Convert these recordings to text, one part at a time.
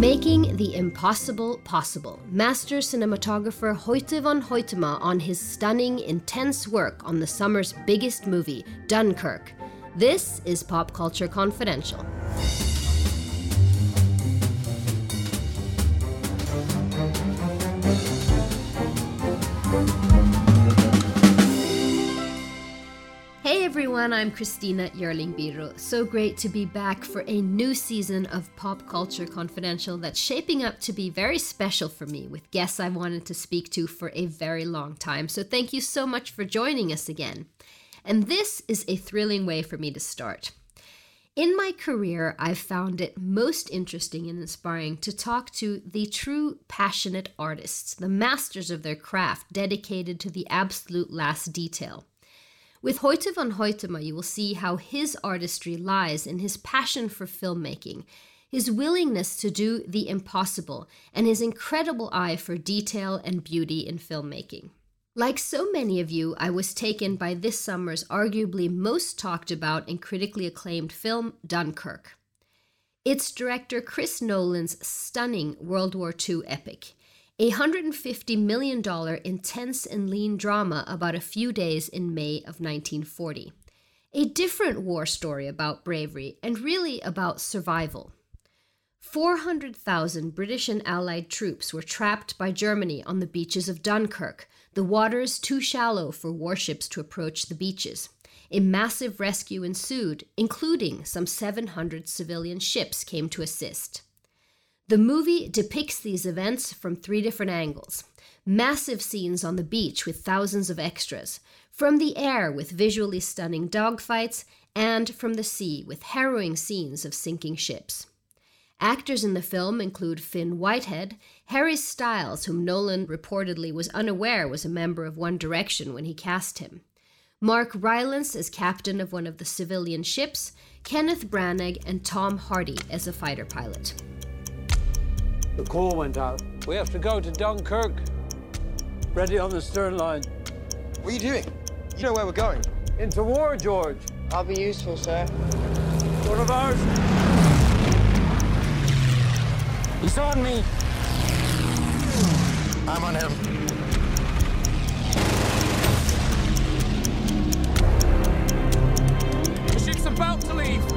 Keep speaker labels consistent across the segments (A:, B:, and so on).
A: Making the impossible possible. Master cinematographer Hoyte van Hoytema on his stunning, intense work on the summer's biggest movie, Dunkirk. This is Pop Culture Confidential. Everyone, I'm Christina Yerling Biro. So great to be back for a new season of Pop Culture Confidential that's shaping up to be very special for me with guests I've wanted to speak to for a very long time. So thank you so much for joining us again. And this is a thrilling way for me to start. In my career, I've found it most interesting and inspiring to talk to the true passionate artists, the masters of their craft, dedicated to the absolute last detail. With Hoyte van Hoytema, you will see how his artistry lies in his passion for filmmaking, his willingness to do the impossible, and his incredible eye for detail and beauty in filmmaking. Like so many of you, I was taken by this summer's arguably most talked about and critically acclaimed film, Dunkirk. It's director Chris Nolan's stunning World War II epic, a $150 million intense and lean drama about a few days in May of 1940. A different war story about bravery and really about survival. 400,000 British and Allied troops were trapped by Germany on the beaches of Dunkirk, the waters too shallow for warships to approach the beaches. A massive rescue ensued, including some 700 civilian ships came to assist. The movie depicts these events from three different angles massive scenes on the beach with thousands of extras, from the air with visually stunning dogfights, and from the sea with harrowing scenes of sinking ships. Actors in the film include Fionn Whitehead, Harry Styles, whom Nolan reportedly was unaware was a member of One Direction when he cast him, Mark Rylance as captain of one of the civilian ships, Kenneth Branagh, and Tom Hardy as a fighter pilot.
B: The call went out. We have to go to Dunkirk. Ready on the stern line.
C: What are you doing? You know where we're going.
B: Into war, George.
D: I'll be useful, sir.
B: One of ours.
E: He's on me.
C: I'm on him.
E: The ship's about to leave.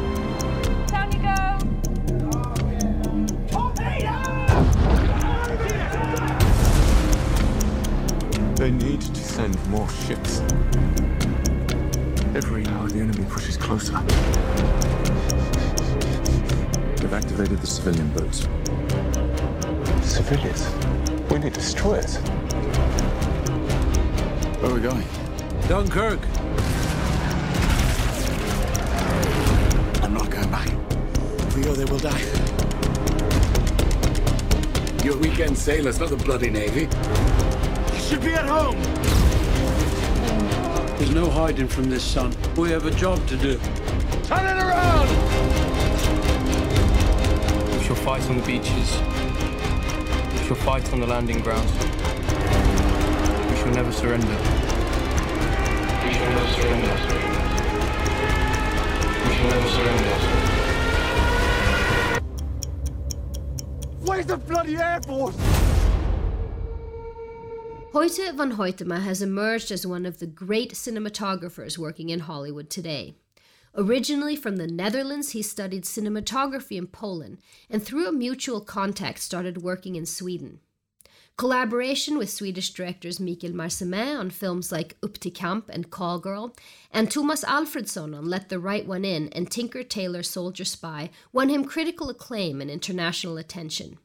F: They need to send more ships. Every hour the enemy pushes closer. They've activated the civilian boats.
G: Civilians? We need destroyers.
F: Where are we going?
B: Dunkirk.
F: I'm not going back.
G: If we go there, we'll die.
F: You're weekend sailors, not the bloody navy.
G: You should be at home.
B: There's no hiding from this, son. We have a job to do.
G: Turn it around!
H: We shall fight on the beaches. We shall fight on the landing grounds. We shall never surrender. We shall never surrender. We shall never surrender.
G: Where's the bloody Air Force?
A: Hoyte van Hoytema has emerged as one of the great cinematographers working in Hollywood today. Originally from the Netherlands, he studied cinematography in Poland and through a mutual contact started working in Sweden. Collaboration with Swedish directors Mikael Marcimain on films like Upp till Kamp and Call Girl, and Tomas Alfredson on Let the Right One In and Tinker Tailor Soldier Spy won him critical acclaim and international attention.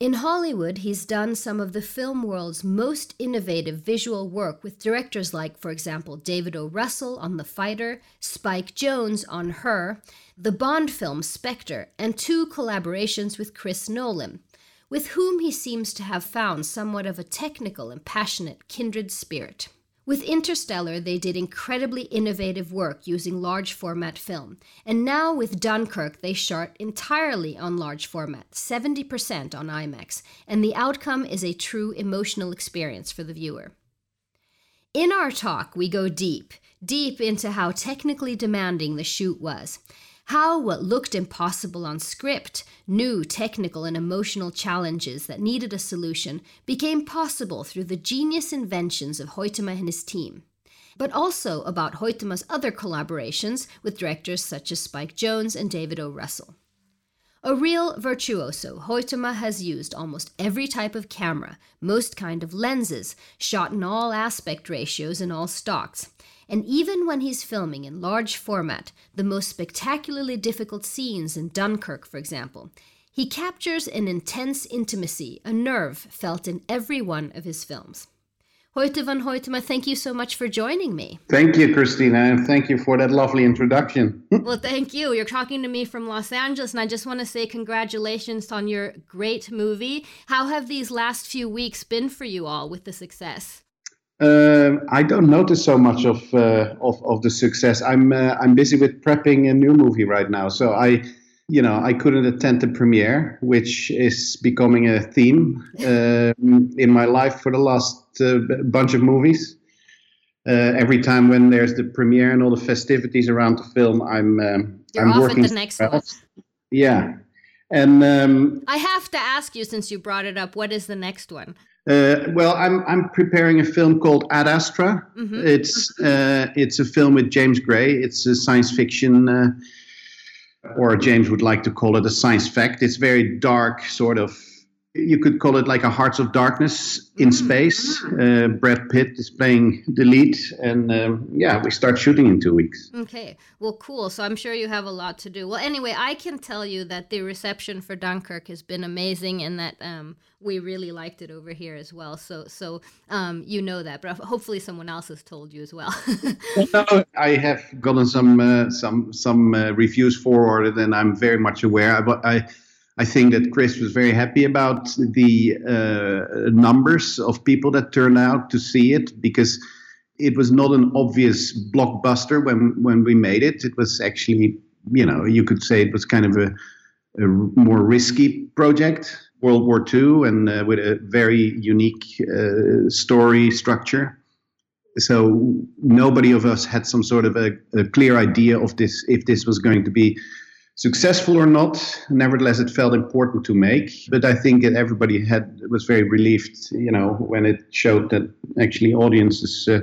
A: In Hollywood, he's done some of the film world's most innovative visual work with directors like, for example, David O. Russell on The Fighter, Spike Jonze on Her, the Bond film Spectre, and two collaborations with Chris Nolan, with whom he seems to have found somewhat of a technical and passionate kindred spirit. With Interstellar, they did incredibly innovative work using large format film. And now with Dunkirk, they shot entirely on large format, 70% on IMAX, and the outcome is a true emotional experience for the viewer. In our talk, we go deep, deep into how technically demanding the shoot was, How what looked impossible on script, new technical and emotional challenges that needed a solution, became possible through the genius inventions of Hoytema and his team. But also about Hoytema's other collaborations with directors such as Spike Jonze and David O. Russell. A real virtuoso, Hoytema has used almost every type of camera, most kind of lenses, shot in all aspect ratios and all stocks, and even when he's filming in large format, the most spectacularly difficult scenes in Dunkirk, for example, he captures an intense intimacy, a nerve felt in every one of his films. Hoyte van Hoytema, thank you so much for joining me.
D: Thank you, Christina, and thank you for that lovely introduction.
A: well, thank you. You're talking to me from Los Angeles, and I just want to say congratulations on your great movie. How have these last few weeks been for you all with the success?
D: Uh, I don't notice so much of uh, of, of the success. I'm uh, I'm busy with prepping a new movie right now, so I, you know, I couldn't attend the premiere, which is becoming a theme um, in my life for the last uh, bunch of movies. Uh, every time when there's the premiere and all the festivities around the film, I'm um,
A: You're
D: I'm
A: off
D: working.
A: at the next one.
D: Yeah, and um,
A: I have to ask you since you brought it up. What is the next one?
D: Uh, well, I'm I'm preparing a film called Ad Astra.
A: Mhm.
D: It's uh, it's a film with James Gray. It's a science fiction, uh, or James would like to call it a science fact. It's very dark, sort of. You could call it like a Hearts of Darkness in space. Uh, Brad Pitt is playing the lead, and um, yeah, we start shooting in two weeks.
A: Okay, well, cool. So I'm sure you have a lot to do. Well, anyway, I can tell you that the reception for Dunkirk has been amazing, and that um, we really liked it over here as well. So, so um, you know that, but hopefully someone else has told you as well.
D: No, I have gotten some uh, some some uh, reviews forwarded, and I'm very much aware. But I I think that Chris was very happy about the uh, numbers of people that turned out to see it because it was not an obvious blockbuster when when we made it. It was actually, you know, you could say it was kind of a, a more risky project. World War II and uh, with a very unique uh, story structure so nobody of us had some sort of a, a, clear idea of this if this was going to be successful or not nevertheless it felt important to make but i think that everybody had was very relieved you know when it showed that actually audiences uh,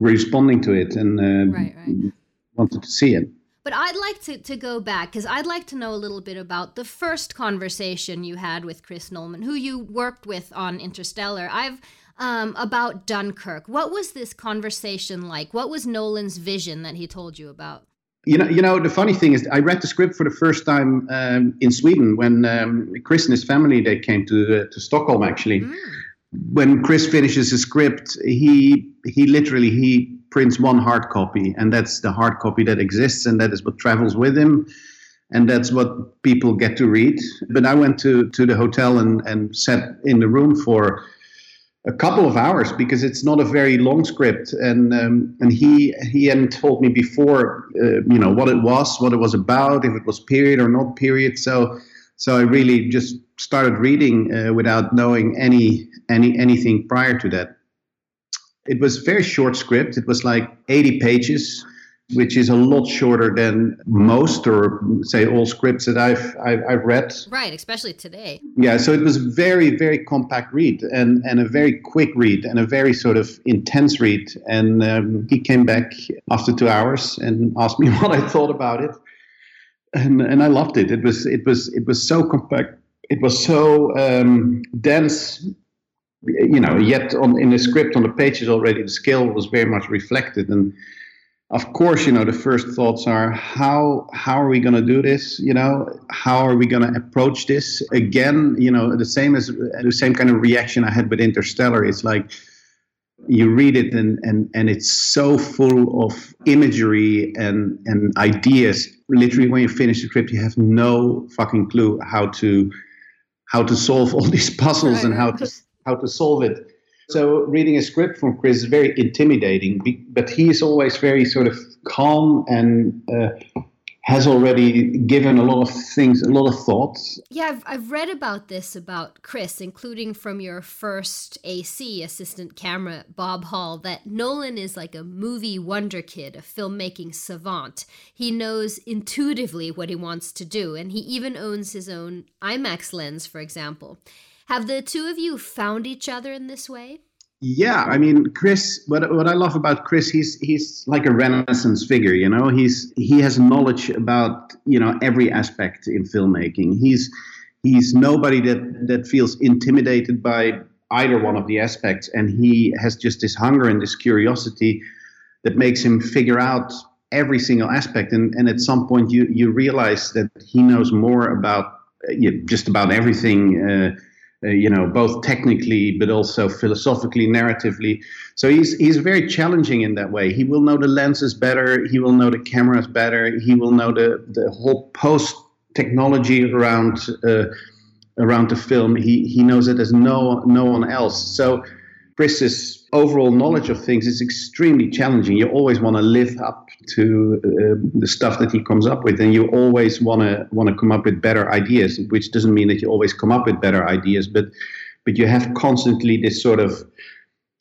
D: were responding to it and uh,
A: Right, right.
D: wanted to see it
A: But I'd like to, to go back because I'd like to know a little bit about the first conversation you had with Chris Nolan, who you worked with on Interstellar. I've um, about Dunkirk. What was this conversation like? What was Nolan's vision that he told you about?
D: You know, you know. The funny thing is, I read the script for the first time um, in Sweden when um, Chris and his family they came to uh, to Stockholm. Actually, when Chris finishes his script, he he literally he prints one hard copy, and that's the hard copy that exists, and that is what travels with him, and that's what people get to read. But I went to to the hotel and and sat in the room for a couple of hours because it's not a very long script. And um, and he he hadn't told me before uh, you know what it was what it was about if it was period or not period. So so I really just started reading uh, without knowing any any anything prior to that. It was very short script. It was like 80 pages which is a lot shorter than most or say all scripts that I've I've, I've read
A: Right, especially today.
D: yeah, so it was very, very compact read and, and a very quick read and a very sort of intense read. And um, he came back after two hours and asked me what I thought about it, and and I loved it. It was it was it was so compact. It was so um, dense. You know, yet on in the script on the pages already, the scale was very much reflected and of course, you know, the first thoughts are how how are we going to do this? You know, how are we going to approach this? Again, you know, the same as the same kind of reaction I had with Interstellar. It's like you read it and and and it's so full of imagery and and ideas. Literally, when you finish the script, you have no fucking clue how to how to solve all these puzzles and how to how to solve it. So reading a script from Chris is very intimidating, but he is always very sort of calm and uh, has already given a lot of things, a lot of thoughts.
A: Yeah, I've, I've read about this about Chris, including from your first AC assistant camera, Bob Hall, that Nolan is like a movie wonder kid, a filmmaking savant. He knows intuitively what he wants to do, and he even owns his own IMAX lens, for example. Have the two of you found each other in this way?
D: Yeah, I mean, Chris. What what I love about Chris, he's he's like a renaissance figure. You know, he's he has knowledge about you know every aspect in filmmaking. He's he's nobody that that feels intimidated by either one of the aspects, and he has just this hunger and this curiosity that makes him figure out every single aspect. And and at some point, you you realize that he knows more about uh, just about everything. Uh, uh, you know, both technically but also philosophically, narratively. So he's he's very challenging in that way. He will know the lenses better. He will know the cameras better. He will know the the whole post technology around uh, around the film. He he knows it as no no one else. So Chris's overall knowledge of things is extremely challenging. You always want to live up to uh, the stuff that he comes up with, and you always want to want to come up with better ideas. Which doesn't mean that you always come up with better ideas, but but you have constantly this sort of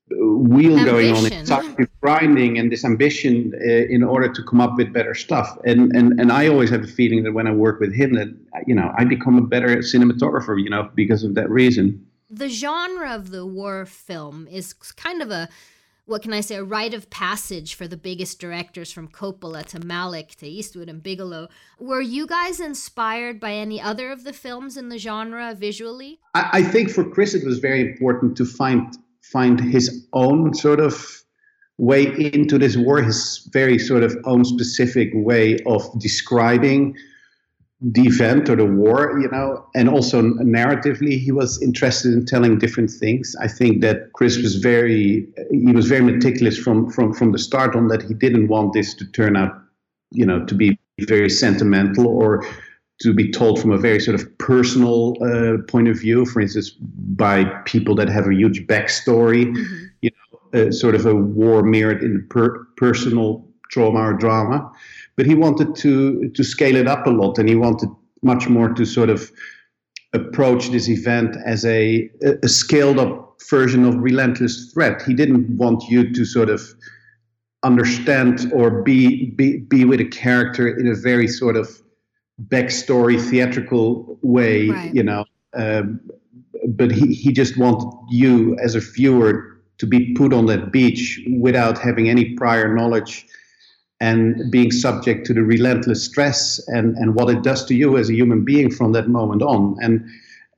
D: wheel ambition. going on grinding and this ambition uh, in order to come up with better stuff and and and I always have a feeling that when I work with him that you know I become a better cinematographer you know because of that reason
A: the genre of the war film is kind of a what can I say, a rite of passage for the biggest directors from Coppola to Malick to Eastwood and Bigelow. Were you guys inspired by any other of the films in the genre visually?
D: I, I think for Chris it was very important to find find his own sort of way into this war, his very sort of own specific way of describing the event or the war, you know, and also narratively, he was interested in telling different things. I think that Chris was very, he was very meticulous from from from the start on that he didn't want this to turn out, you know, to be very sentimental or to be told from a very sort of personal uh, point of view. For instance, by people that have a huge backstory, mm-hmm. you know, uh, sort of a war mirrored in per- personal trauma or drama but he wanted to to scale it up a lot, and he wanted much more to sort of approach this event as a, a scaled up version of Relentless Threat. He didn't want you to sort of understand or be be be with a character in a very sort of backstory theatrical way, right. you know. Um, but he, he just wanted you as a viewer to be put on that beach without having any prior knowledge and being subject to the relentless stress and, and what it does to you as a human being from that moment on. And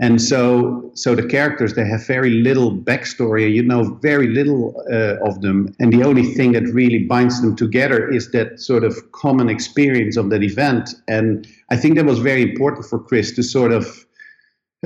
D: and so so the characters they have very little backstory. You know very little uh, of them, and the only thing that really binds them together is that sort of common experience of that event. And I think that was very important for Chris to sort of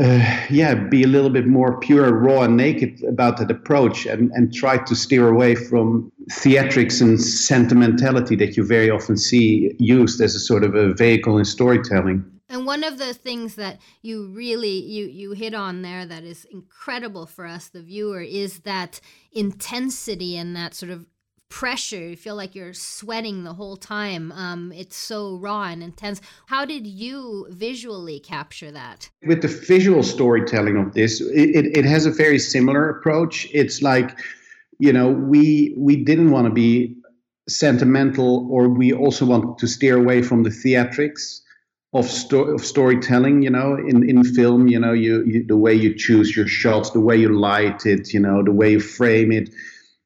D: uh, yeah, be a little bit more pure, raw, and naked about that approach, and and try to steer away from theatrics and sentimentality that you very often see used as a sort of a vehicle in storytelling.
A: And one of the things that you really you you hit on there that is incredible for us the viewer is that intensity and that sort of pressure. You feel like you're sweating the whole time. Um, it's so raw and intense. How did you visually capture that?
D: With the visual storytelling of this, it, it, it has a very similar approach. It's like, you know, we we didn't want to be sentimental, or we also want to steer away from the theatrics of, sto- of storytelling. You know, in in film, you know, you, you the way you choose your shots, the way you light it, you know, the way you frame it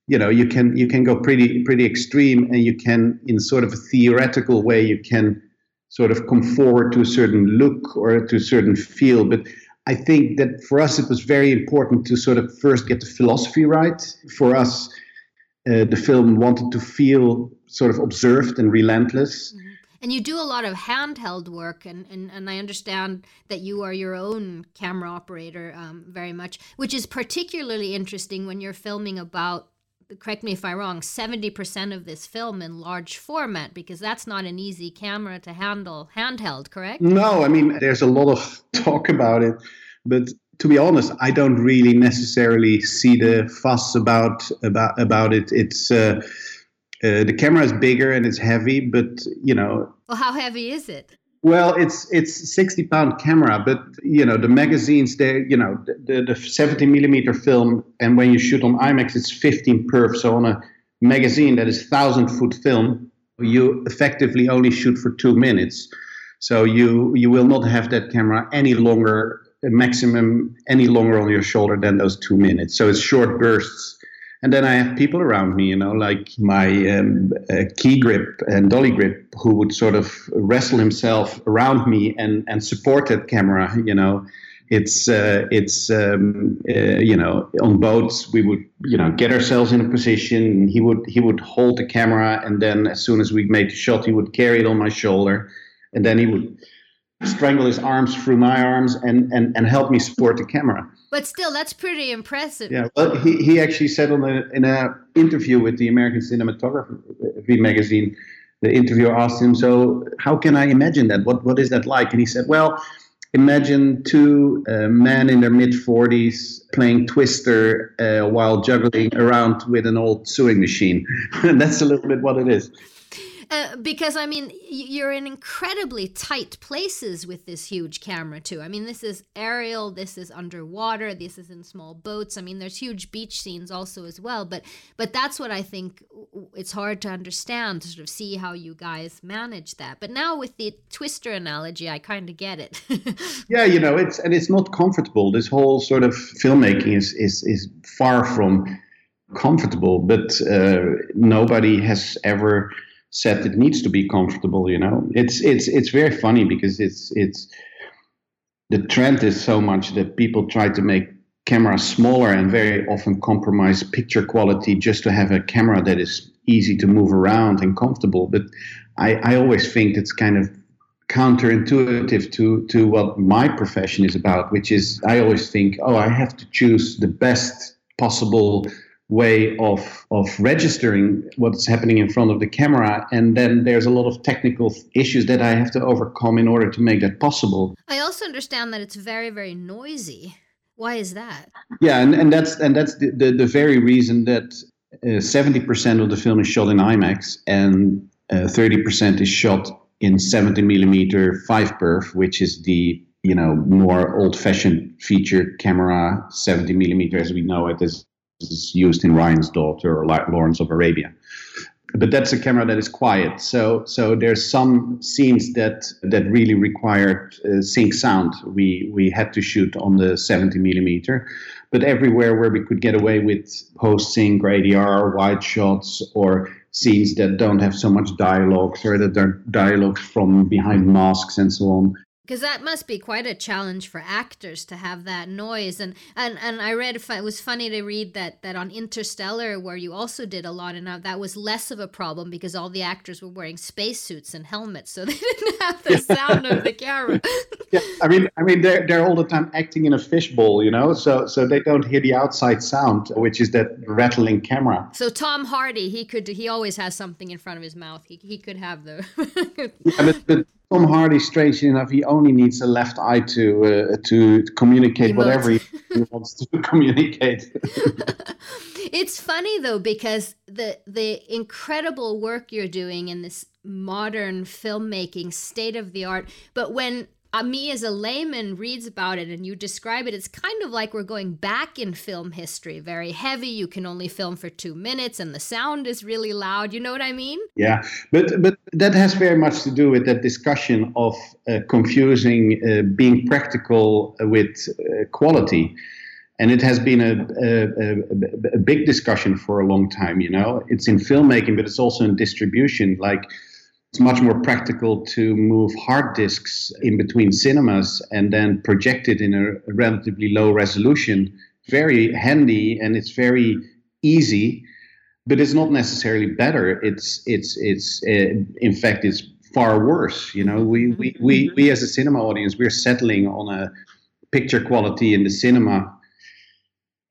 D: you know you can you can go pretty pretty extreme and you can in sort of a theoretical way you can sort of come forward to a certain look or to a certain feel. But i think that for us it was very important to sort of first get the philosophy right. For us uh, the film wanted to feel sort of observed and relentless. Mm-hmm.
A: And you do a lot of handheld work, and, and, and I understand that you are your own camera operator um, very much, which is particularly interesting when you're filming about correct me if I'm wrong, 70% of this film in large format because that's not an easy camera to handle handheld, correct?
D: No, I mean, there's a lot of talk about it, but to be honest, I don't really necessarily see the fuss about about about it. It's uh, uh, the camera is bigger and it's heavy, but you know,
A: Well, how heavy is it?
D: Well, it's it's 60 pound camera, but you know the magazines they you know the, the 70 millimeter film, and when you shoot on IMAX, it's 15 perf. So on a magazine that is thousand foot film, you effectively only shoot for two minutes. So you you will not have that camera any longer, maximum any longer on your shoulder than those two minutes. So it's short bursts and then I have people around me, you know, like my um, uh, key grip and dolly grip, who would sort of wrestle himself around me and and support that camera. You know, it's uh, it's um, uh, you know on boats we would you know get ourselves in a position. And he would he would hold the camera, and then as soon as we made the shot, he would carry it on my shoulder, and then he would strangle his arms through my arms and and and help me support the camera.
A: But still, that's pretty impressive.
D: Yeah, well, he, he actually said on a, in an interview with the American Cinematography magazine, the interviewer asked him, "So how can I imagine that? What what is that like?" And he said, "Well." Imagine two uh, men in their mid 40s playing Twister uh, while juggling around with an old sewing machine. and that's a little bit what it is.
A: Uh, because I mean, you're in incredibly tight places with this huge camera too. I mean, this is aerial, this is underwater, this is in small boats. I mean, there's huge beach scenes also as well. But but that's what I think it's hard to understand to sort of see how you guys manage that. But now with the twister analogy, I kind of get it.
D: yeah, you know, it's and it's not comfortable. This whole sort of filmmaking is is is far from comfortable. But uh, nobody has ever set it needs to be comfortable you know? It's it's it's very funny because it's it's the trend is so much that people try to make cameras smaller and very often compromise picture quality just to have a camera that is easy to move around and comfortable. But i i always think it's kind of counterintuitive to to what my profession is about which is i always think oh i have to choose the best possible way of of registering what's happening in front of the camera and then there's a lot of technical issues that I have to overcome in order to make that possible.
A: I also understand that it's very very noisy. Why is that?
D: Yeah, and, and that's and that's the, the, the very reason that uh, seventy uh, percent of the film is shot in IMAX and uh, thirty uh, percent is shot in seventy millimeter five perf, which is the you know more old-fashioned feature camera, seventy millimeter as we know it is is used in Ryan's Daughter or Lawrence of Arabia. But that's a camera that is quiet. So so there's some scenes that that really required uh, sync sound. We we had to shoot on the 70 millimeter, but everywhere where we could get away with post sync or ADR, wide shots, or scenes that don't have so much dialogue, or that are dialogues from behind masks and so on,
A: because that must be quite a challenge for actors to have that noise. And and and i read it was funny to read that that on interstellar where you also did a lot and uh, that was less of a problem because all the actors were wearing spacesuits and helmets so they didn't have the sound of the camera.
D: Yeah i mean i mean they're, they're all the time acting in a fishbowl you know? So so they don't hear the outside sound which is that rattling camera.
A: So tom hardy he could he always has something in front of his mouth. He, he could have the
D: yeah, but, but Tom Hardy, strangely enough, he only needs a left eye to uh, to communicate Emote. whatever he wants to communicate.
A: it's funny though because the the incredible work you're doing in this modern filmmaking, state of the art, but when uh, me as a layman reads about it and you describe it, it's kind of like we're going back in film history. Very heavy. You can only film for two minutes, and the sound is really loud. You know what I mean?
D: Yeah, but but that has very much to do with that discussion of uh, confusing uh, being practical with uh, quality. And it has been a, a, a big discussion for a long time. You know, it's in filmmaking, but it's also in distribution. Like it's much more practical to move hard disks in between cinemas and then project it in a relatively low resolution. Very handy and it's very easy, but it's not necessarily better. It's it's it's uh, in fact it's far worse. You know, we, we we we as a cinema audience we're settling on a picture quality in the cinema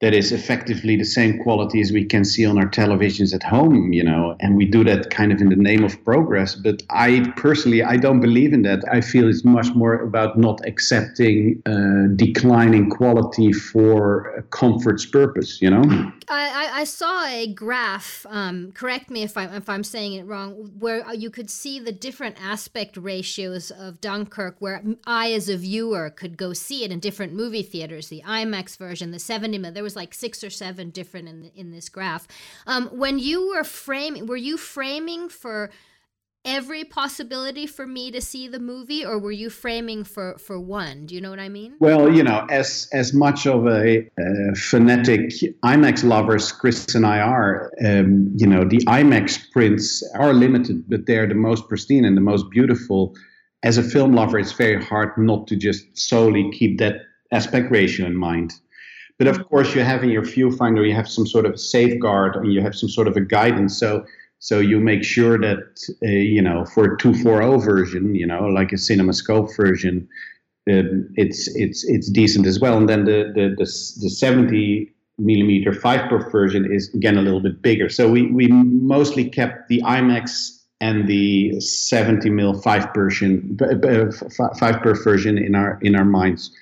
D: that is effectively the same quality as we can see on our televisions at home you know and we do that kind of in the name of progress but i personally i don't believe in that i feel it's much more about not accepting uh, declining quality for comfort's purpose you know
A: I, I saw a graph. Um, correct me if I'm if I'm saying it wrong. Where you could see the different aspect ratios of Dunkirk, where I, as a viewer, could go see it in different movie theaters. The IMAX version, the 70 mm. Was like six or seven different in in this graph. Um, when you were framing, were you framing for every possibility for me to see the movie or were you framing for for one? Do you know what i mean?
D: Well you know as as much of a uh, phonetic imax lovers chris and i are um, you know the imax prints are limited but they're the most pristine and the most beautiful. As a film lover it's very hard not to just solely keep that aspect ratio in mind but of course you have in your viewfinder you have some sort of safeguard and you have some sort of a guidance so so you make sure that uh, you know for a 240 version, you know, like a CinemaScope version, um, it's it's it's decent as well. And then the the the, the 70 millimeter five perf version is again a little bit bigger. So we we mostly kept the IMAX and the 70 mil five version five perf version in our in our minds.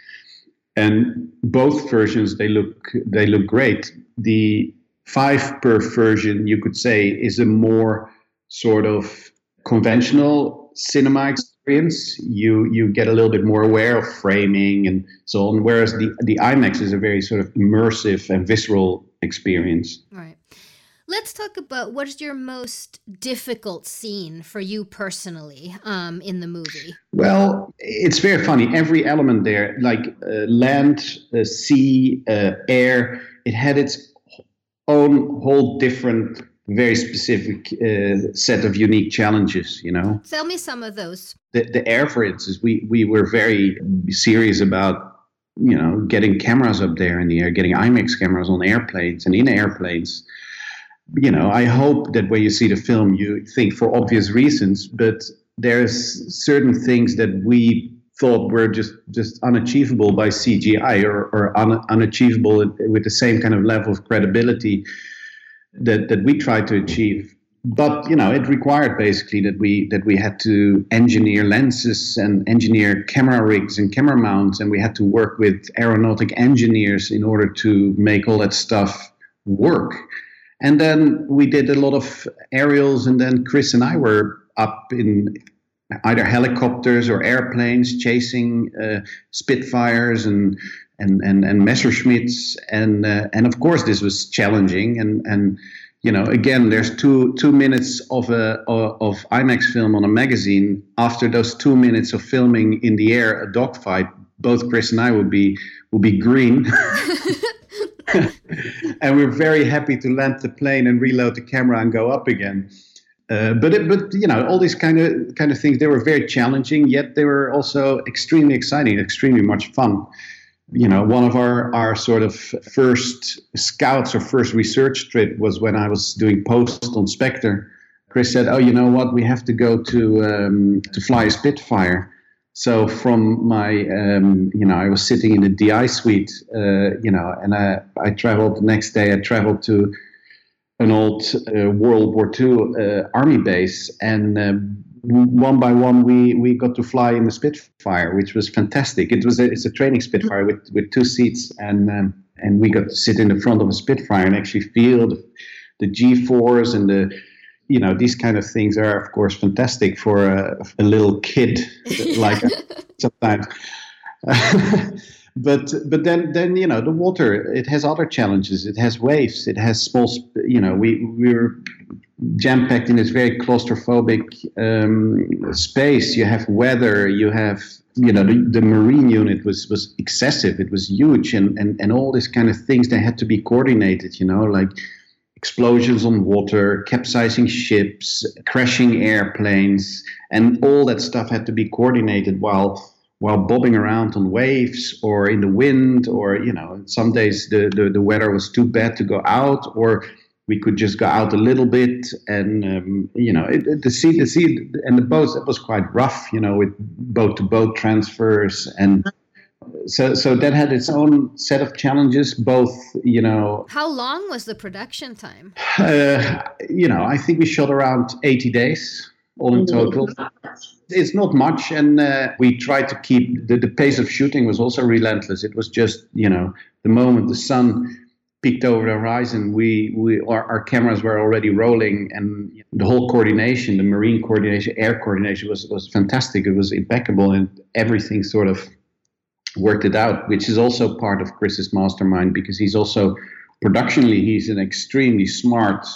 D: And both versions they look they look great. The five perf version, you could say, is a more sort of conventional cinema experience. You you get a little bit more aware of framing and so on. Whereas the the IMAX is a very sort of immersive and visceral experience.
A: Right. Let's talk about what is your most difficult scene for you personally um, in the movie.
D: Well, it's very funny. Every element there, like uh, land, uh, sea, uh, air, it had its own whole different very specific uh, set of unique challenges you know
A: tell me some of those
D: the, the air for instance we we were very serious about you know getting cameras up there in the air getting imax cameras on airplanes and in airplanes you know i hope that when you see the film you think for obvious reasons but there's certain things that we thought were just just unachievable by CGI or, or un, unachievable with the same kind of level of credibility that that we tried to achieve. But you know, it required basically that we that we had to engineer lenses and engineer camera rigs and camera mounts, and we had to work with aeronautic engineers in order to make all that stuff work. And then we did a lot of aerials, and then Chris and I were up in either helicopters or airplanes chasing uh, Spitfires and and and and Messerschmitts, and uh, and of course this was challenging. And and you know again, there's two two minutes of a of IMAX film on a magazine. After those two minutes of filming in the air a dogfight, both Chris and I would be would be green. and we're very happy to land the plane and reload the camera and go up again. Uh, but it, but you know all these kind of kind of things they were very challenging yet they were also extremely exciting extremely much fun. You know one of our our sort of first scouts or first research trip was when i was doing post on spectre. Chris said oh you know what? We have to go to um, to fly a spitfire so from my um, you know i was sitting in the di suite uh, you know and i i traveled the next day i traveled to an old uh, World War II uh, army base, and uh, one by one we we got to fly in the Spitfire, which was fantastic. It was a, it's a training Spitfire with with two seats, and um, and we got to sit in the front of a Spitfire and actually feel the, the G-force and the you know these kind of things are of course fantastic for a, a little kid like sometimes. but but then then you know the water it has other challenges. It has waves. It has small you know we we're jam packed in this very claustrophobic um, space. You have weather. You have you know the, the marine unit was was excessive. It was huge and and and all these kind of things they had to be coordinated you know like explosions on water capsizing ships crashing airplanes and all that stuff had to be coordinated while while bobbing around on waves or in the wind or you know some days the, the, the weather was too bad to go out or we could just go out a little bit and um, you know it, it, the sea the sea and the boats it was quite rough you know with boat to boat transfers and so so that had its own set of challenges. Both, you know.
A: How long was the production time?
D: Uh, you know, I think we shot around eighty days all in total. It's not much, and uh, we tried to keep the, the pace of shooting was also relentless. It was just you know the moment the sun peeked over the horizon, we we our, our cameras were already rolling, and the whole coordination, the marine coordination, air coordination was was fantastic. It was impeccable, and everything sort of worked it out, which is also part of Chris's mastermind because he's also productionally he's an extremely smart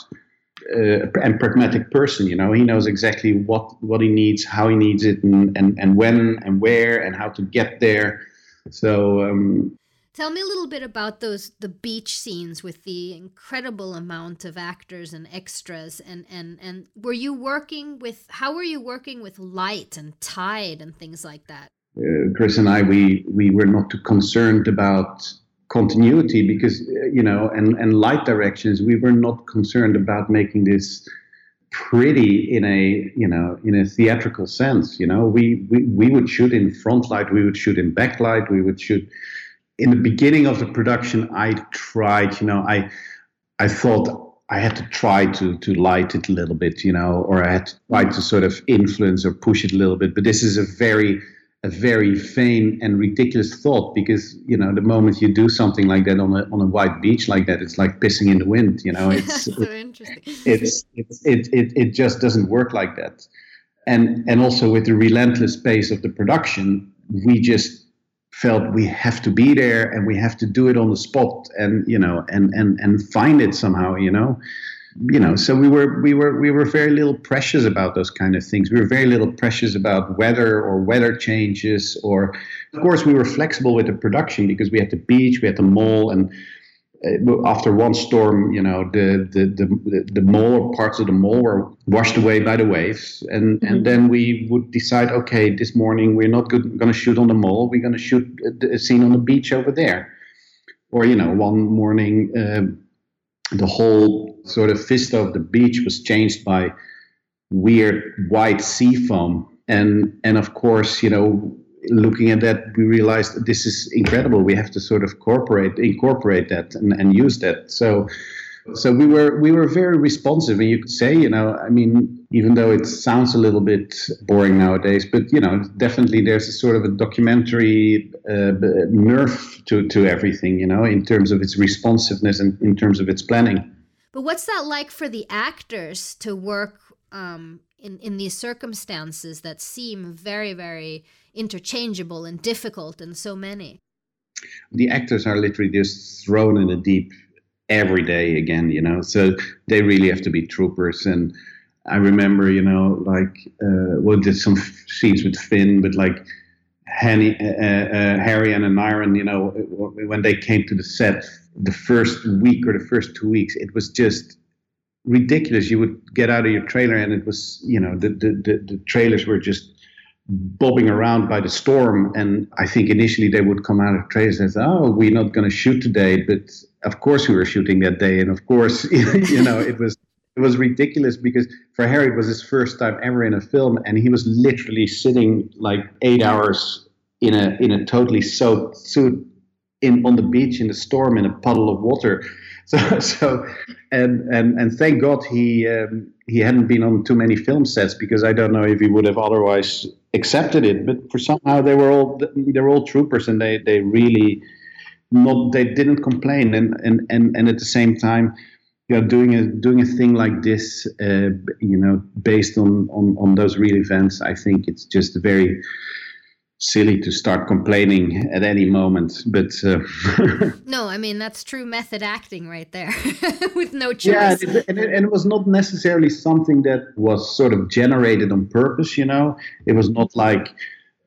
D: uh, and pragmatic person. You know, he knows exactly what what he needs, how he needs it, and and, and when and where and how to get there. So. Um,
A: Tell me a little bit about those the beach scenes with the incredible amount of actors and extras and and and were you working with how were you working with light and tide and things like that?
D: Uh, Chris and I we we were not too concerned about continuity because uh, you know and and light directions we were not concerned about making this pretty in a you know in a theatrical sense you know. We we, we would shoot in front light we would shoot in backlight we would shoot in the beginning of the production. I tried you know i i thought i had to try to to light it a little bit you know or i had to try to sort of influence or push it a little bit but this is a very a very vain and ridiculous thought because you know the moment you do something like that on a on a white beach like that it's like pissing in the wind you know it's
A: so interesting.
D: it's, it's it, it it just doesn't work like that and and also with the relentless pace of the production we just felt we have to be there and we have to do it on the spot and you know and and and find it somehow you know you know so we were we were we were very little precious about those kind of things. We were very little precious about weather or weather changes or of course we were flexible with the production because we had the beach we had the mole and uh, after one storm you know the the the, the mole or parts of the mole were washed away by the waves. And mm-hmm. and then we would decide okay this morning we're not going to shoot on the mole. We're going to shoot a scene on the beach over there. Or you know one morning uh, the whole sort of vista of the beach was changed by weird white sea foam and and of course you know looking at that we realized this is incredible. We have to sort of incorporate incorporate that and, and use that. So so we were we were very responsive and you could say you know i mean even though it sounds a little bit boring nowadays but you know definitely there's a sort of a documentary uh, nerve to to everything you know in terms of its responsiveness and in terms of its planning
A: but what's that like for the actors to work um, in in these circumstances that seem very very interchangeable and difficult and so many?
D: The actors are literally just thrown in a deep every day again, you know. So they really have to be troopers. And I remember, you know, like uh, we did some scenes with Fionn, but like Henny, uh, uh, Harry and Aneurin, you know, when they came to the set, the first week or the first two weeks, it was just ridiculous. You would get out of your trailer, and it was, you know, the the, the, the trailers were just bobbing around by the storm. And I think initially they would come out of trailers and say, "Oh, we're not going to shoot today," but of course we were shooting that day, and of course, you know, it was it was ridiculous because for Harry it was his first time ever in a film, and he was literally sitting like eight hours in a in a totally soaked suit in on the beach in the storm in a puddle of water. So so and and and thank God he um, he hadn't been on too many film sets because I don't know if he would have otherwise accepted it. But for somehow they were all they were all troopers and they they really not they didn't complain. And and and, and at the same time you know doing a doing a thing like this uh, you know based on, on on those real events i think it's just very silly to start complaining at any moment. But uh,
A: no i mean that's true method acting right there with no choice
D: yeah and it, and, it, and it, was not necessarily something that was sort of generated on purpose you know? It was not like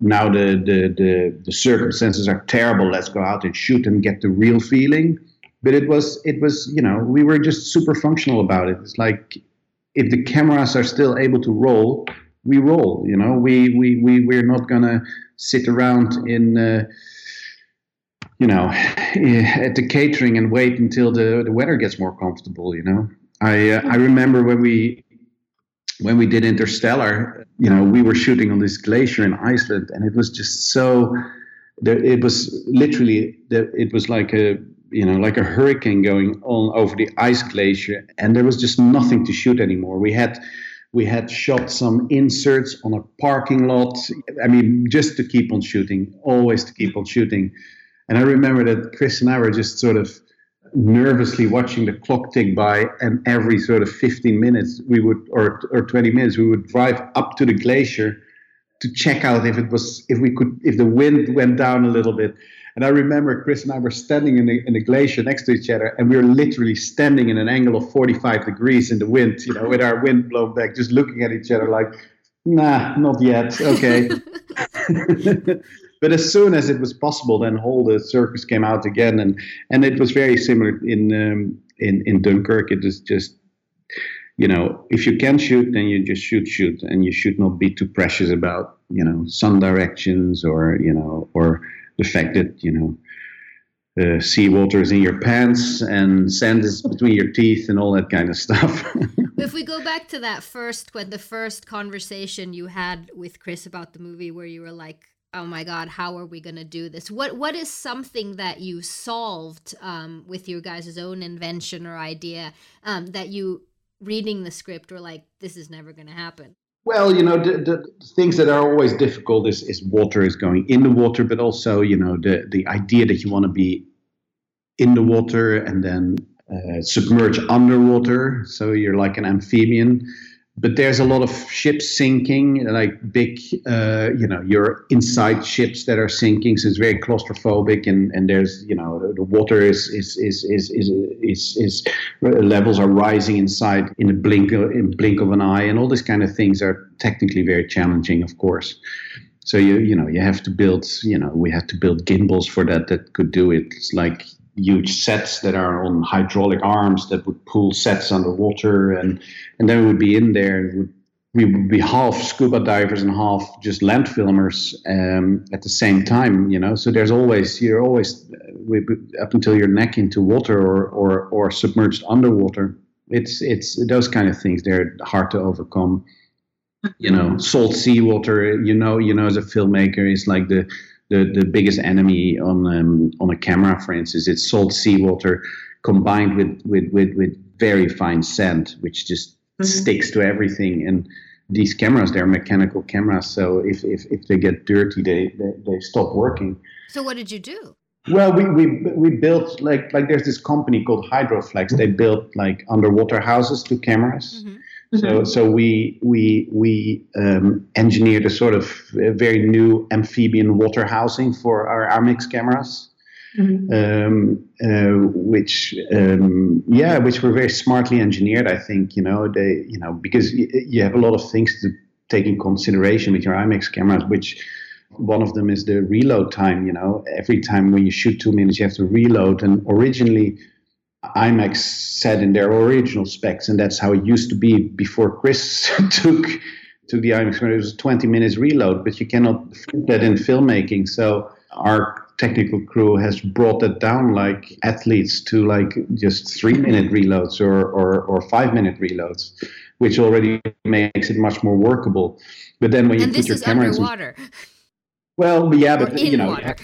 D: now the the the, the circumstances are terrible. Let's go out and shoot and get the real feeling. But it was it was you know we were just super functional about it. It's like if the cameras are still able to roll we roll you know? We we, we we're not gonna sit around in uh, you know at the catering and wait until the, the weather gets more comfortable you know? I uh, i remember when we when we did interstellar you know we were shooting on this glacier in iceland and it was just so it was literally it was like a you know like a hurricane going on over the ice glacier, and there was just nothing to shoot anymore. We had we had shot some inserts on a parking lot. I mean, just to keep on shooting, always to keep on shooting. And I remember that Chris and I were just sort of nervously watching the clock tick by, and every sort of 15 minutes we would, or or 20 minutes, we would drive up to the glacier to check out if it was if we could if the wind went down a little bit. And I remember Chris and I were standing in the, in the glacier next to each other, and we were literally standing in an angle of 45 degrees in the wind, you know, with our wind blown back, just looking at each other like, nah, not yet. Okay. but as soon as it was possible, then all the circus came out again, and and it was very similar in um, in in Dunkirk. It was just you know, if you can shoot, then you just shoot, shoot, and you should not be too precious about, you know, sun directions or, you know, or the fact that, you know, uh, seawater is in your pants and sand is between your teeth and all that kind of stuff.
A: if we go back to that first, when the first conversation you had with Chris about the movie, where you were like, "Oh my God, how are we going to do this?" What What is something that you solved um, with your guys' own invention or idea um, that you reading the script were like, this is never going to happen?
D: Well, you know, the, the, things that are always difficult is, is water is going in the water, but also, you know, the, the idea that you want to be in the water and then uh, submerge underwater. So you're like an amphibian but there's a lot of ships sinking, like big, uh, you know, you're inside ships that are sinking, so it's very claustrophobic, and, and there's, you know, the, water is is is is is is, is levels are rising inside in a blink in blink of an eye, and all these kind of things are technically very challenging, of course. So you you know you have to build, you know, we had to build gimbals for that that could do it. It's like huge sets that are on hydraulic arms that would pull sets underwater, and and then we would be in there and would we would be half scuba divers and half just land filmers um, at the same time, you know. So there's always you're always we, up until your neck into water or, or or submerged underwater. It's it's those kind of things. They're hard to overcome. You know, salt seawater. You know, you know, as a filmmaker, is like the the, the biggest enemy on um, on a camera, for instance, it's salt seawater combined with, with, with, with very fine sand, which just mm-hmm. sticks to everything. And these cameras, they're mechanical cameras, so if, if, if they get dirty, they, they, they stop working.
A: So what did you do?
D: Well, we, we, we built like like there's this company called Hydroflex. They built like underwater houses to cameras. Mm-hmm. So, mm-hmm. so we we we um, engineered a sort of a very new amphibian water housing for our IMAX cameras, mm-hmm. um, uh, which um, yeah, which were very smartly engineered. I think you know they you know because y- you have a lot of things to take in consideration with your IMAX cameras, which one of them is the reload time. You know, every time when you shoot two minutes, you have to reload. And originally, IMAX said in their original specs, and that's how it used to be before Chris took to the IMAX. It was 20 minutes reload, but you cannot fit that in filmmaking. So our technical crew has brought that down like athletes to like just three minute reloads or, or, or five minute reloads, which already makes it much more workable. But then when you
A: and
D: put your
A: camera
D: underwater. in, well, yeah, but you know,
A: water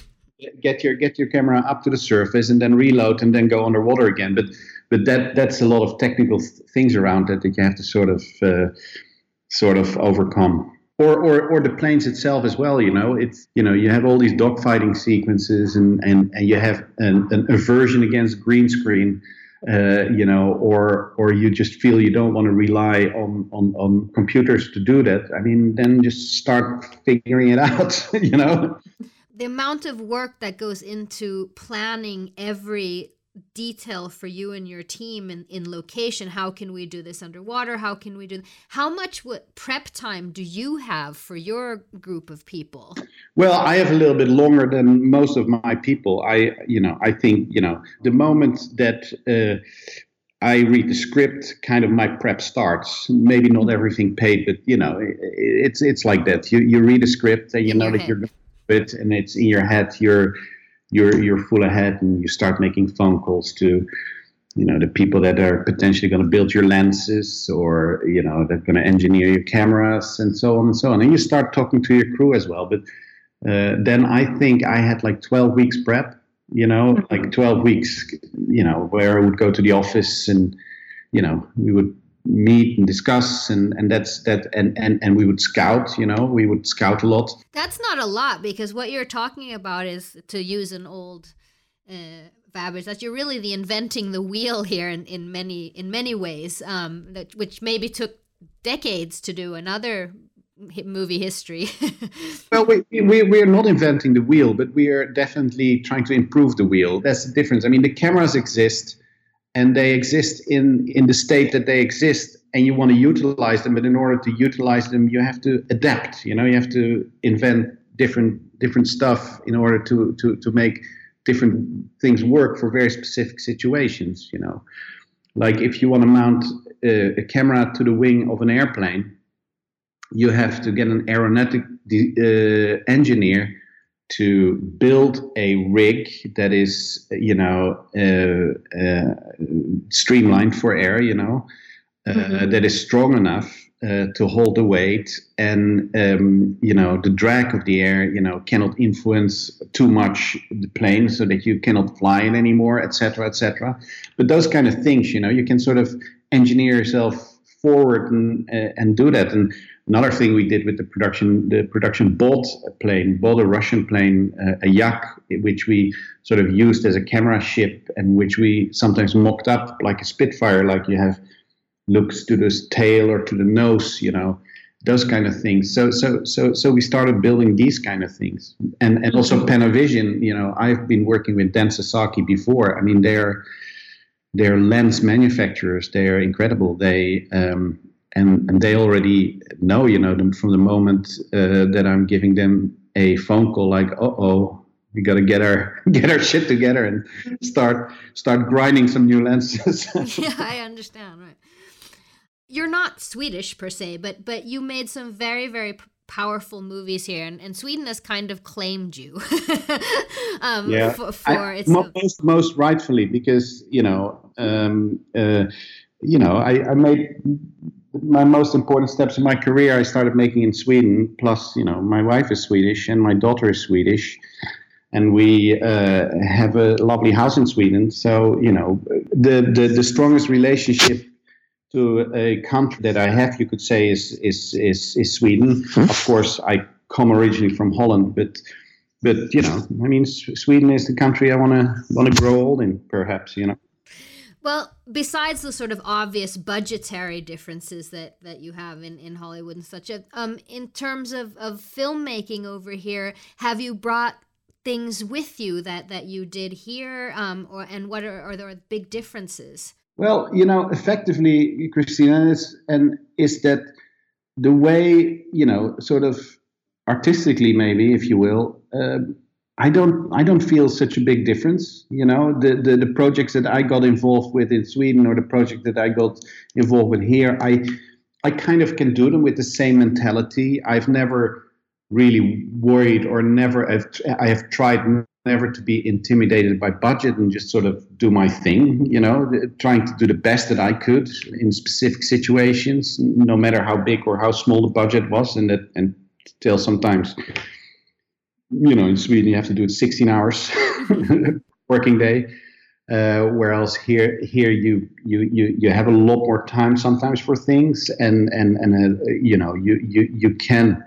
D: get your get your camera up to the surface and then reload and then go underwater again. But but that that's a lot of technical th- things around that that you have to sort of uh, sort of overcome. Or, or, or the planes itself as well. You know, it's you know you have all these dogfighting sequences and, and, and you have an, an aversion against green screen. Uh, you know, or or you just feel you don't want to rely on, on on computers to do that. I mean, then just start figuring it out. you know
A: the amount of work that goes into planning every detail for you and your team in, in location. How can we do this underwater? How can we do how much what prep time do you have for your group of people?
D: Well i have a little bit longer than most of my people. I you know i think you know the moment that uh, I read the script, kind of my prep starts. Maybe not everything paid, but you know, it's it's like that. You you read a script and you know that you're bit and it's in your head you're you're you're full ahead and you start making phone calls to you know the people that are potentially going to build your lenses or you know they're going to engineer your cameras and so on and so on and you start talking to your crew as well but uh, then I think I had like 12 weeks prep, you know,
A: Mm-hmm.
D: like 12 weeks, you know, where I would go to the office and, you know, we would meet and discuss and, and that's that and, and, and we would scout, you know, we would scout a lot.
A: That's not a lot because what you're talking about is to use an old uh, Fabrice, that you're really the inventing the wheel here in, in many in many ways, um, that which maybe took decades to do another movie history.
D: Well, we, we, we are not inventing the wheel, but we are definitely trying to improve the wheel. That's the difference. I mean, the cameras exist, and they exist in, in the state that they exist, and you want to utilize them. But in order to utilize them, you have to adapt. You know, you have to invent different different stuff in order to to to make different things work for very specific situations. You know, like if you want to mount a, a camera to the wing of an airplane you have to get an aeronautic de- uh, engineer to build a rig that is, you know, uh, uh, streamlined for air, you know, uh,
A: Mhm.
D: that is strong enough uh, to hold the weight, and um, you know, the drag of the air, you know, cannot influence too much the plane, so that you cannot fly it anymore, etc., etc. But those kind of things, you know, you can sort of engineer yourself forward and uh, and do that and Another thing we did with the production, the production bought a plane, bought a Russian plane, uh, a Yak, which we sort of used as a camera ship, and which we sometimes mocked up like a Spitfire, like you have looks to the tail or to the nose, you know, those kind of things. So, so, so, so we started building these kind of things, and and also Panavision. You know, I've been working with Dan Sasaki before. I mean, they're they're lens manufacturers. They are incredible. They um, and and they already know, you know, them from the moment uh, that I'm giving them a phone call, like, uh oh, we got to get our get our shit together and start start grinding some new lenses.
A: yeah, I understand. Right. You're not Swedish per se, but but you made some very very p- powerful movies here, and, and Sweden has kind of claimed you. um,
D: yeah,
A: for, for
D: I-
A: its
D: most most rightfully because you know, um, uh, you know, I, I made my most important steps in my career. I started making in Sweden. Plus, you know, my wife is Swedish and my daughter is Swedish. And we uh, have a lovely house in Sweden. So, you know, the, the, the strongest relationship to a country that I have, you could say, is is is, is Sweden. Of course, I come originally from Holland, but but you know, I mean, Sweden is the country I want to want to grow old in, perhaps. You know.
A: Well, besides the sort of obvious budgetary differences that, that you have in, in Hollywood and such, uh, um, in terms of, of filmmaking over here, have you brought things with you that, that you did here, um, or and what are, are there big differences?
D: Well, you know, effectively, Christina, is and is that the way you know, sort of artistically, maybe, if you will. Um, I don't, I don't feel such a big difference. You know, the, the the projects that I got involved with in Sweden or the project that I got involved with here, I, I kind of can do them with the same mentality. I've never really worried or never I've, I have tried never to be intimidated by budget and just sort of do my thing, you know, trying to do the best that I could in specific situations, no matter how big or how small the budget was, and that and still sometimes, you know, in Sweden you have to do it 16 hours working day. Uh, whereas here, here you, you you you have a lot more time sometimes for things, and and and uh, you know you you you can,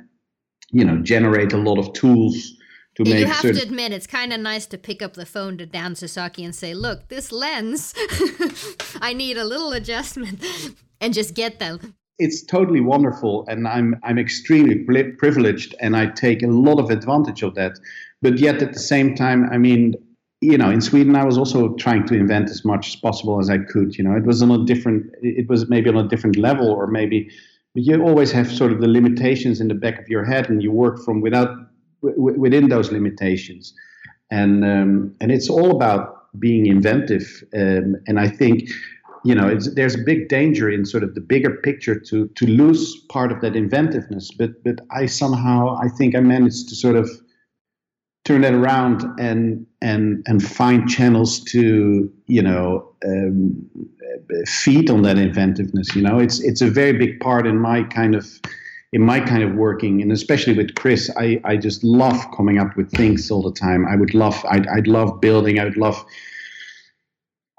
D: you know, generate a lot of tools to
A: Yeah,
D: make
A: you have
D: certain
A: to admit, it's kind of nice to pick up the phone to Dan Sasaki and say, "Look, this lens, I need a little adjustment," and just get them.
D: It's totally wonderful and i'm i'm extremely privileged and i take a lot of advantage of that. But yet at the same time i mean you know in sweden i was also trying to invent as much as possible as i could you know. It was on a different it was maybe on a different level or maybe but you always have sort of the limitations in the back of your head and you work from without within those limitations. And um, and it's all about being inventive um, and i think you know, it's, there's a big danger in sort of the bigger picture to to lose part of that inventiveness. But but I somehow I think I managed to sort of turn that around and and and find channels to you know um, feed on that inventiveness. You know, it's it's a very big part in my kind of in my kind of working, and especially with Chris, I, I just love coming up with things all the time. I would love, I'd, I'd love building. I would love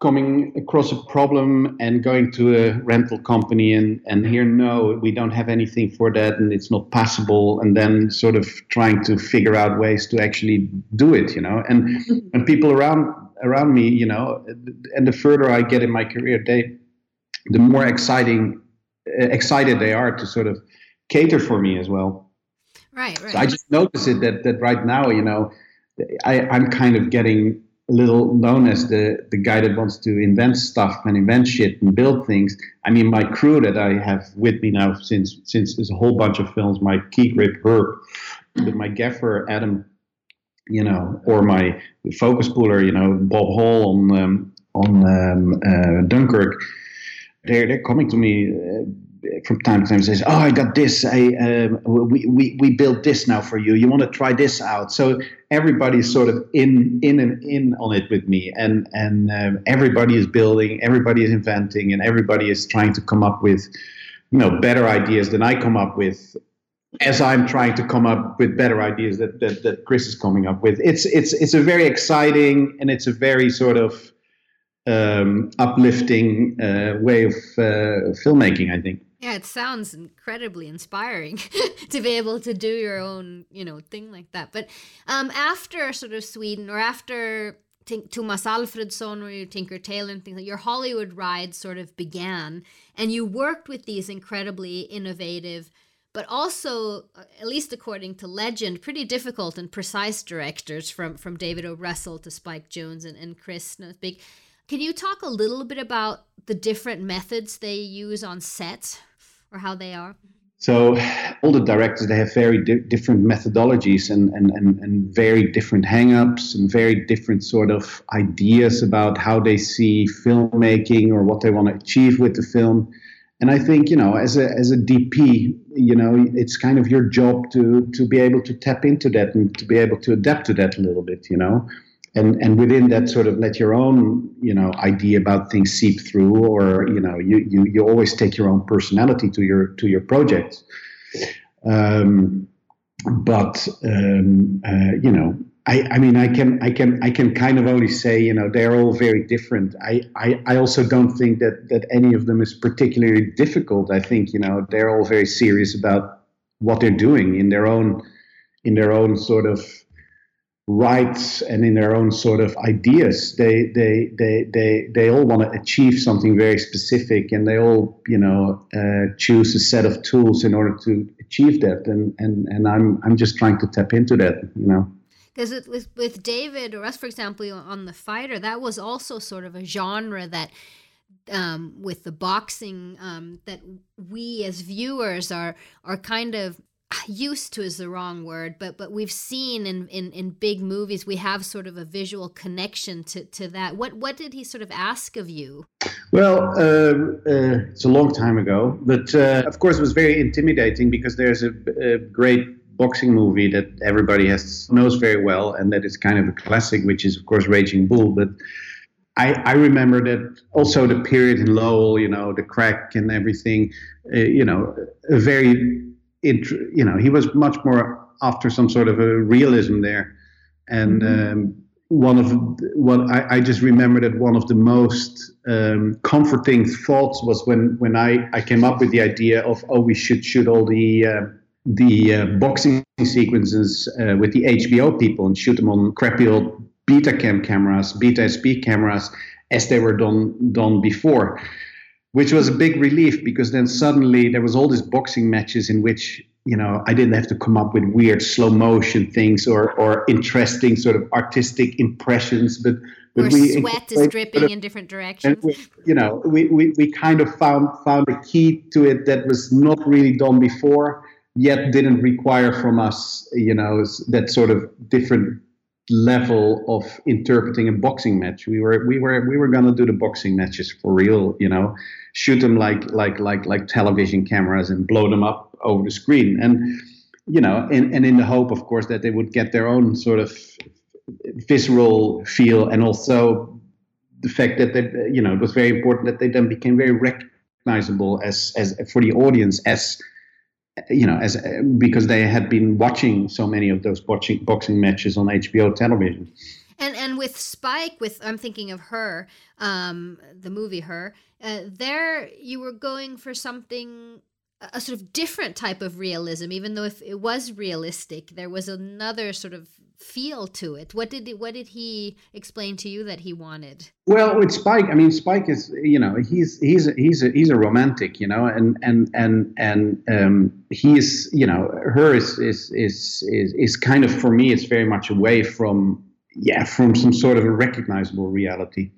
D: coming across a problem and going to a rental company and, and here, no, we don't have anything for that and it's not possible. And then sort of trying to figure out ways to actually do it, you know, and, and people around, around me, you know, and the further I get in my career, they, the more exciting, eh, excited they are to sort of cater for me as well.
A: Right, right.
D: So I just notice it that, that right now, you know, I, I'm kind of getting little known as the the guy that wants to invent stuff and invent shit and build things. I mean, my crew that I have with me now since since there's a whole bunch of films. My key grip Herb, my gaffer Adam, you know, or my focus puller, you know, Bob Hall on um, on um, uh, Dunkirk. They're they're coming to me. Uh, from time to time says, "Oh, I got this. I um, we, we we built this now for you. You want to try this out?" So everybody's sort of in in and in on it with me, and and um, everybody is building, everybody is inventing, and everybody is trying to come up with you know better ideas than I come up with. As I'm trying to come up with better ideas that, that, that Chris is coming up with, it's it's it's a very exciting and it's a very sort of um, uplifting uh, way of uh, filmmaking. I think.
A: Yeah, it sounds incredibly inspiring to be able to do your own, you know, thing like that. But um, after sort of Sweden or after Tink- Tomas Alfredsson or your Tinker Tailor and things like your Hollywood ride sort of began, and you worked with these incredibly innovative, but also, uh, at least according to legend, pretty difficult and precise directors from from David O. Russell to Spike Jonze and, and Chris Big. Can you talk a little bit about the different methods they use on set? Or how they are?
D: So all the directors they have very di- different methodologies and, and, and, and very different hang-ups and very different sort of ideas about how they see filmmaking or what they want to achieve with the film. And I think you know, as a as a DP, you know, it's kind of your job to to be able to tap into that and to be able to adapt to that a little bit, you know and and within that sort of let your own you know idea about things seep through or you know you you, you always take your own personality to your to your projects. Um, but um, uh, you know I, I mean I can I can I can kind of only say you know they're all very different. I, I, I also don't think that that any of them is particularly difficult. I think you know they're all very serious about what they're doing in their own in their own sort of rights and in their own sort of ideas. They they they they they all want to achieve something very specific, and they all you know uh, choose a set of tools in order to achieve that. And and and I'm I'm just trying to tap into that, you know.
A: Because with with David O. Russell, for example, on the fighter, that was also sort of a genre that. Um, with the boxing, um, that we as viewers are are kind of used to is the wrong word but but we've seen in, in in big movies we have sort of a visual connection to to that. What what did he sort of ask of you?
D: Well uh, uh, it's a long time ago but uh, of course it was very intimidating because there's a, a, great boxing movie that everybody has knows very well and that is kind of a classic which is of course raging bull but I, I remember that also the period in Lowell, you know, the crack and everything, uh, you know, a very it, you know, he was much more after some sort of a realism there, and mm-hmm. um, one of what I, I, just remember that one of the most um, comforting thoughts was when when I, I came up with the idea of oh we should shoot all the uh, the uh, boxing sequences uh, with the HBO people and shoot them on crappy old Betacam cameras, Beta SP cameras, as they were done done before which was a big relief because then suddenly there was all these boxing matches in which you know I didn't have to come up with weird slow motion things or or interesting sort of artistic impressions, but but
A: Where we sweat is dripping in different directions.
D: We, you know, we, we, we kind of found found a key to it that was not really done before, yet didn't require from us, you know, that sort of different level of interpreting a boxing match. We were we were we were gonna do the boxing matches for real, you know, shoot them like like like like television cameras and blow them up over the screen, and you know, and, and in the hope, of course, that they would get their own sort of visceral feel, and also the fact that they, you know, it was very important that they then became very recognizable as as for the audience as you know, as because they had been watching so many of those boxing boxing matches on HBO television.
A: And and with Spike, with I'm thinking of her, um, the movie Her. Uh, there, you were going for something a sort of different type of realism even though if it was realistic there was another sort of feel to it? What did what did he explain to you that he wanted?
D: Well with spike i mean spike is you know he's he's he's a, he's a romantic you know and and and and um he's you know her is is is is, is kind of for me it's very much away from yeah from some sort of a recognizable reality.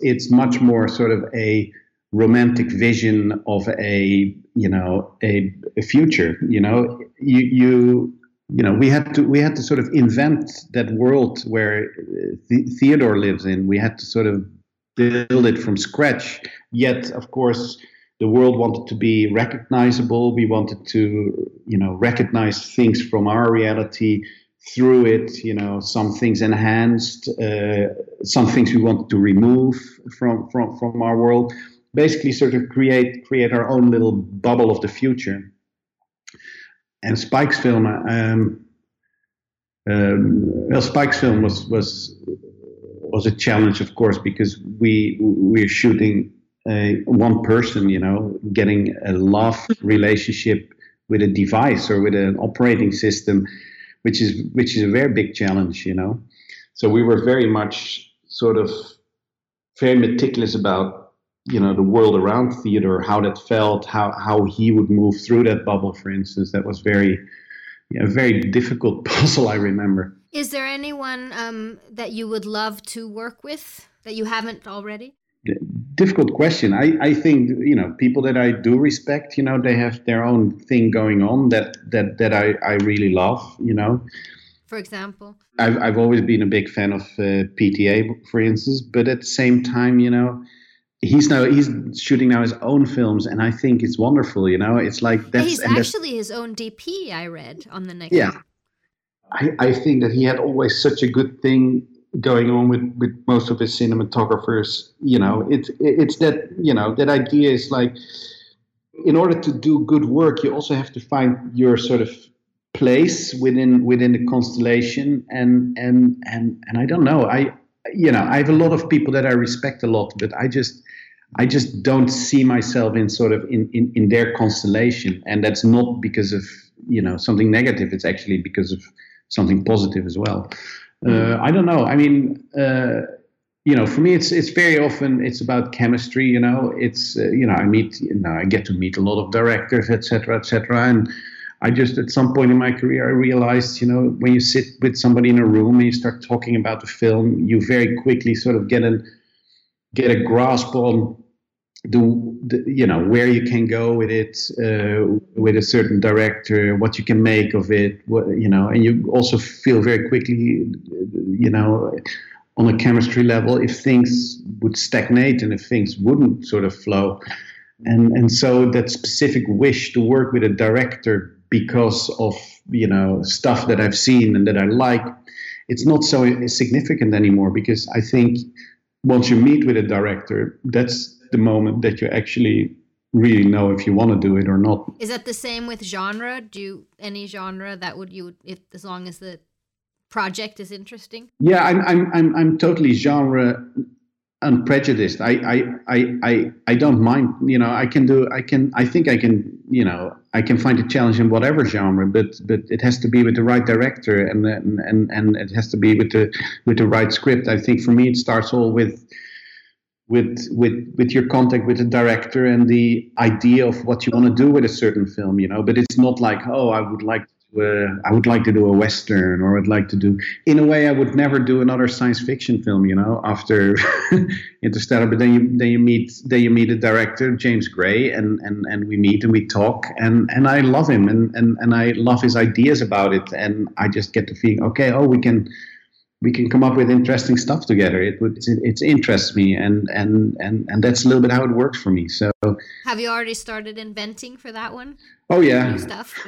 D: It's much more sort of a romantic vision of a you know a, a future you know. You you you know we had to we had to sort of invent that world where the- Theodore lives in. We had to sort of build it from scratch. Yet of course the world wanted to be recognizable. We wanted to you know recognize things from our reality. Through it you know some things enhanced uh, some things we wanted to remove from from from our world. Basically sort of create create our own little bubble of the future. And Spike's film, um, um, well, Spike's film was was was a challenge, of course, because we we're shooting a, one person, you know, getting a love relationship with a device or with an operating system, which is which is a very big challenge, you know. So we were very much sort of very meticulous about you know the world around Theodore, how that felt, how how he would move through that bubble, for instance. That was very, you know, very difficult puzzle. I remember.
A: Is there anyone um, that you would love to work with that you haven't already?
D: Difficult question. I, I think you know people that I do respect. You know they have their own thing going on that that that I I really love. You know.
A: For example.
D: I've I've always been a big fan of uh, PTA, for instance, but at the same time, you know he's now he's shooting now his own films and i think it's wonderful you know? It's like
A: that's he's actually his own dp i read on the next
D: yeah. I, I think that he had always such a good thing going on with, with most of his cinematographers you know? It's it's that you know that idea is like in order to do good work you also have to find your sort of place within within the constellation and and and and i don't know i you know i have a lot of people that i respect a lot but i just I just don't see myself in sort of in, in, in their constellation. And that's not because of, you know, something negative. It's actually because of something positive as well. Uh, I don't know. I mean, uh, you know, for me, it's it's very often it's about chemistry. You know, it's uh, you know I meet you know I get to meet a lot of directors, etc., etc. And I just at some point in my career I realized you know when you sit with somebody in a room and you start talking about the film, you very quickly sort of get a get a grasp on the, the, you know where you can go with it uh, with a certain director what you can make of it what you know and you also feel very quickly you know on a chemistry level if things would stagnate and if things wouldn't sort of flow. And and so that specific wish to work with a director because of you know stuff that I've seen and that I like it's not so significant anymore because I think once you meet with a director that's the moment that you actually really know if you want to do it or not.
A: Is that the same with genre? Do you any genre that would you if as long as the project is interesting?
D: Yeah, I'm I'm I'm I'm totally genre unprejudiced. I I I I I don't mind. You know, I can do. I can. I think I can. You know, I can find a challenge in whatever genre, but but it has to be with the right director and and and it has to be with the with the right script. I think for me, it starts all with with with with your contact with the director and the idea of what you want to do with a certain film you know but it's not like oh i would like uh, i would like to do a western or i'd like to do in a way i would never do another science fiction film you know after interstellar. But then you then you meet then you meet a director james gray and and and we meet and we talk and and i love him and and and i love his ideas about it and i just get the feeling okay oh we can we can come up with interesting stuff together. It would it, it interests me, and and and and that's a little bit how it works for me. So,
A: have you already started inventing for that one?
D: Oh yeah,
A: New stuff.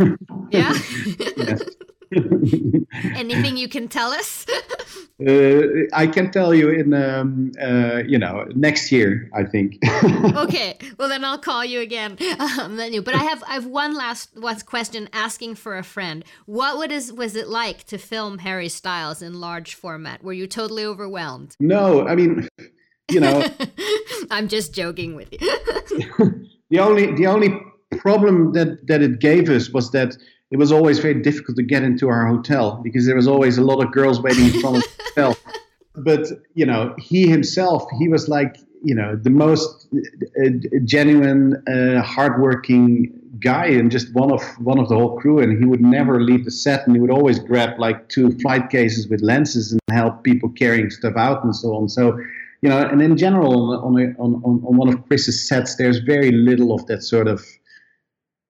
A: yeah.
D: yes.
A: Anything you can tell us?
D: uh, I can tell you in, um, uh, you know, next year, I think.
A: okay, well then I'll call you again. Um, then you. But I have I have one last one question asking for a friend. What would is was it like to film Harry Styles in large format? Were you totally overwhelmed?
D: No, I mean, you know,
A: I'm just joking with you.
D: the only the only problem that that it gave us was that it was always very difficult to get into our hotel because there was always a lot of girls waiting in front of the hotel. But you know, he himself, he was like you know the most uh, genuine, uh, hardworking guy, and just one of one of the whole crew. And he would never leave the set, and he would always grab like two flight cases with lenses and help people carrying stuff out and so on. So you know, and in general, on on on, on one of Chris's sets, there's very little of that sort of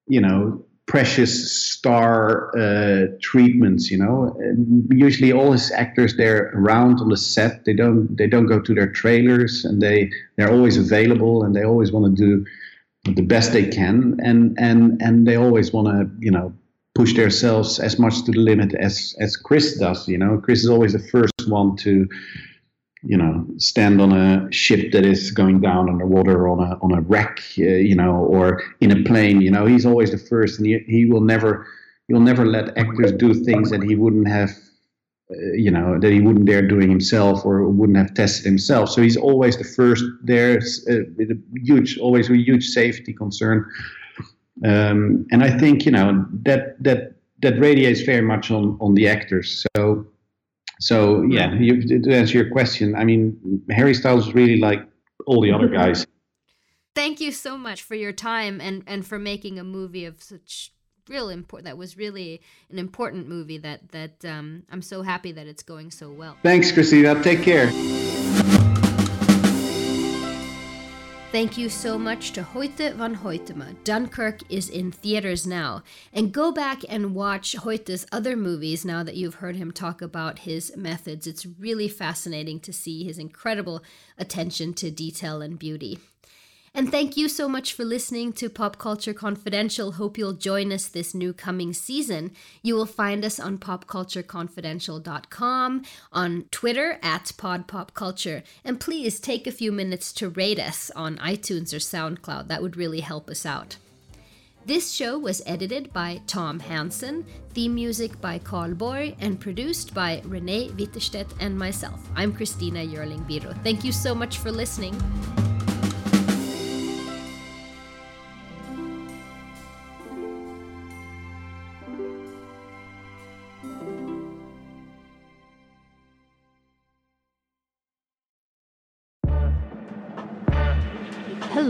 D: you know precious star uh, treatments. You know, and usually all his actors they're around on the set. They don't they don't go to their trailers, and they they're always available, and they always want to do the best they can, and and and they always want to you know push themselves as much to the limit as as Chris does. You know, Chris is always the first one to you know stand on a ship that is going down underwater on a on a wreck uh, you know or in a plane you know he's always the first and he, he will never he'll never let actors do things that he wouldn't have uh, you know that he wouldn't dare doing himself or wouldn't have tested himself. So he's always the first there's a, a huge always a huge safety concern. Um, and i think you know that that that radiates very much on on the actors. So so yeah, you, to answer your question, I mean, Harry Styles is really like all the other guys.
A: Thank you so much for your time and and for making a movie of such real important. That was really an important movie. That that um, I'm so happy that it's going so well.
D: Thanks, Christina. Take care.
A: Thank you so much to Hoyte van Hoytema. Dunkirk is in theaters now. And go back and watch Hoyte's other movies now that you've heard him talk about his methods. It's really fascinating to see his incredible attention to detail and beauty. And thank you so much for listening to Pop Culture Confidential. Hope you'll join us this new coming season. You will find us on popcultureconfidential.com, on Twitter at podpopculture, and please take a few minutes to rate us on iTunes or SoundCloud. That would really help us out. This show was edited by Tom Hansen, theme music by Carl Boy, and produced by Renee Witterstedt and myself. I'm Christina Yerling Biro. Thank you so much for listening.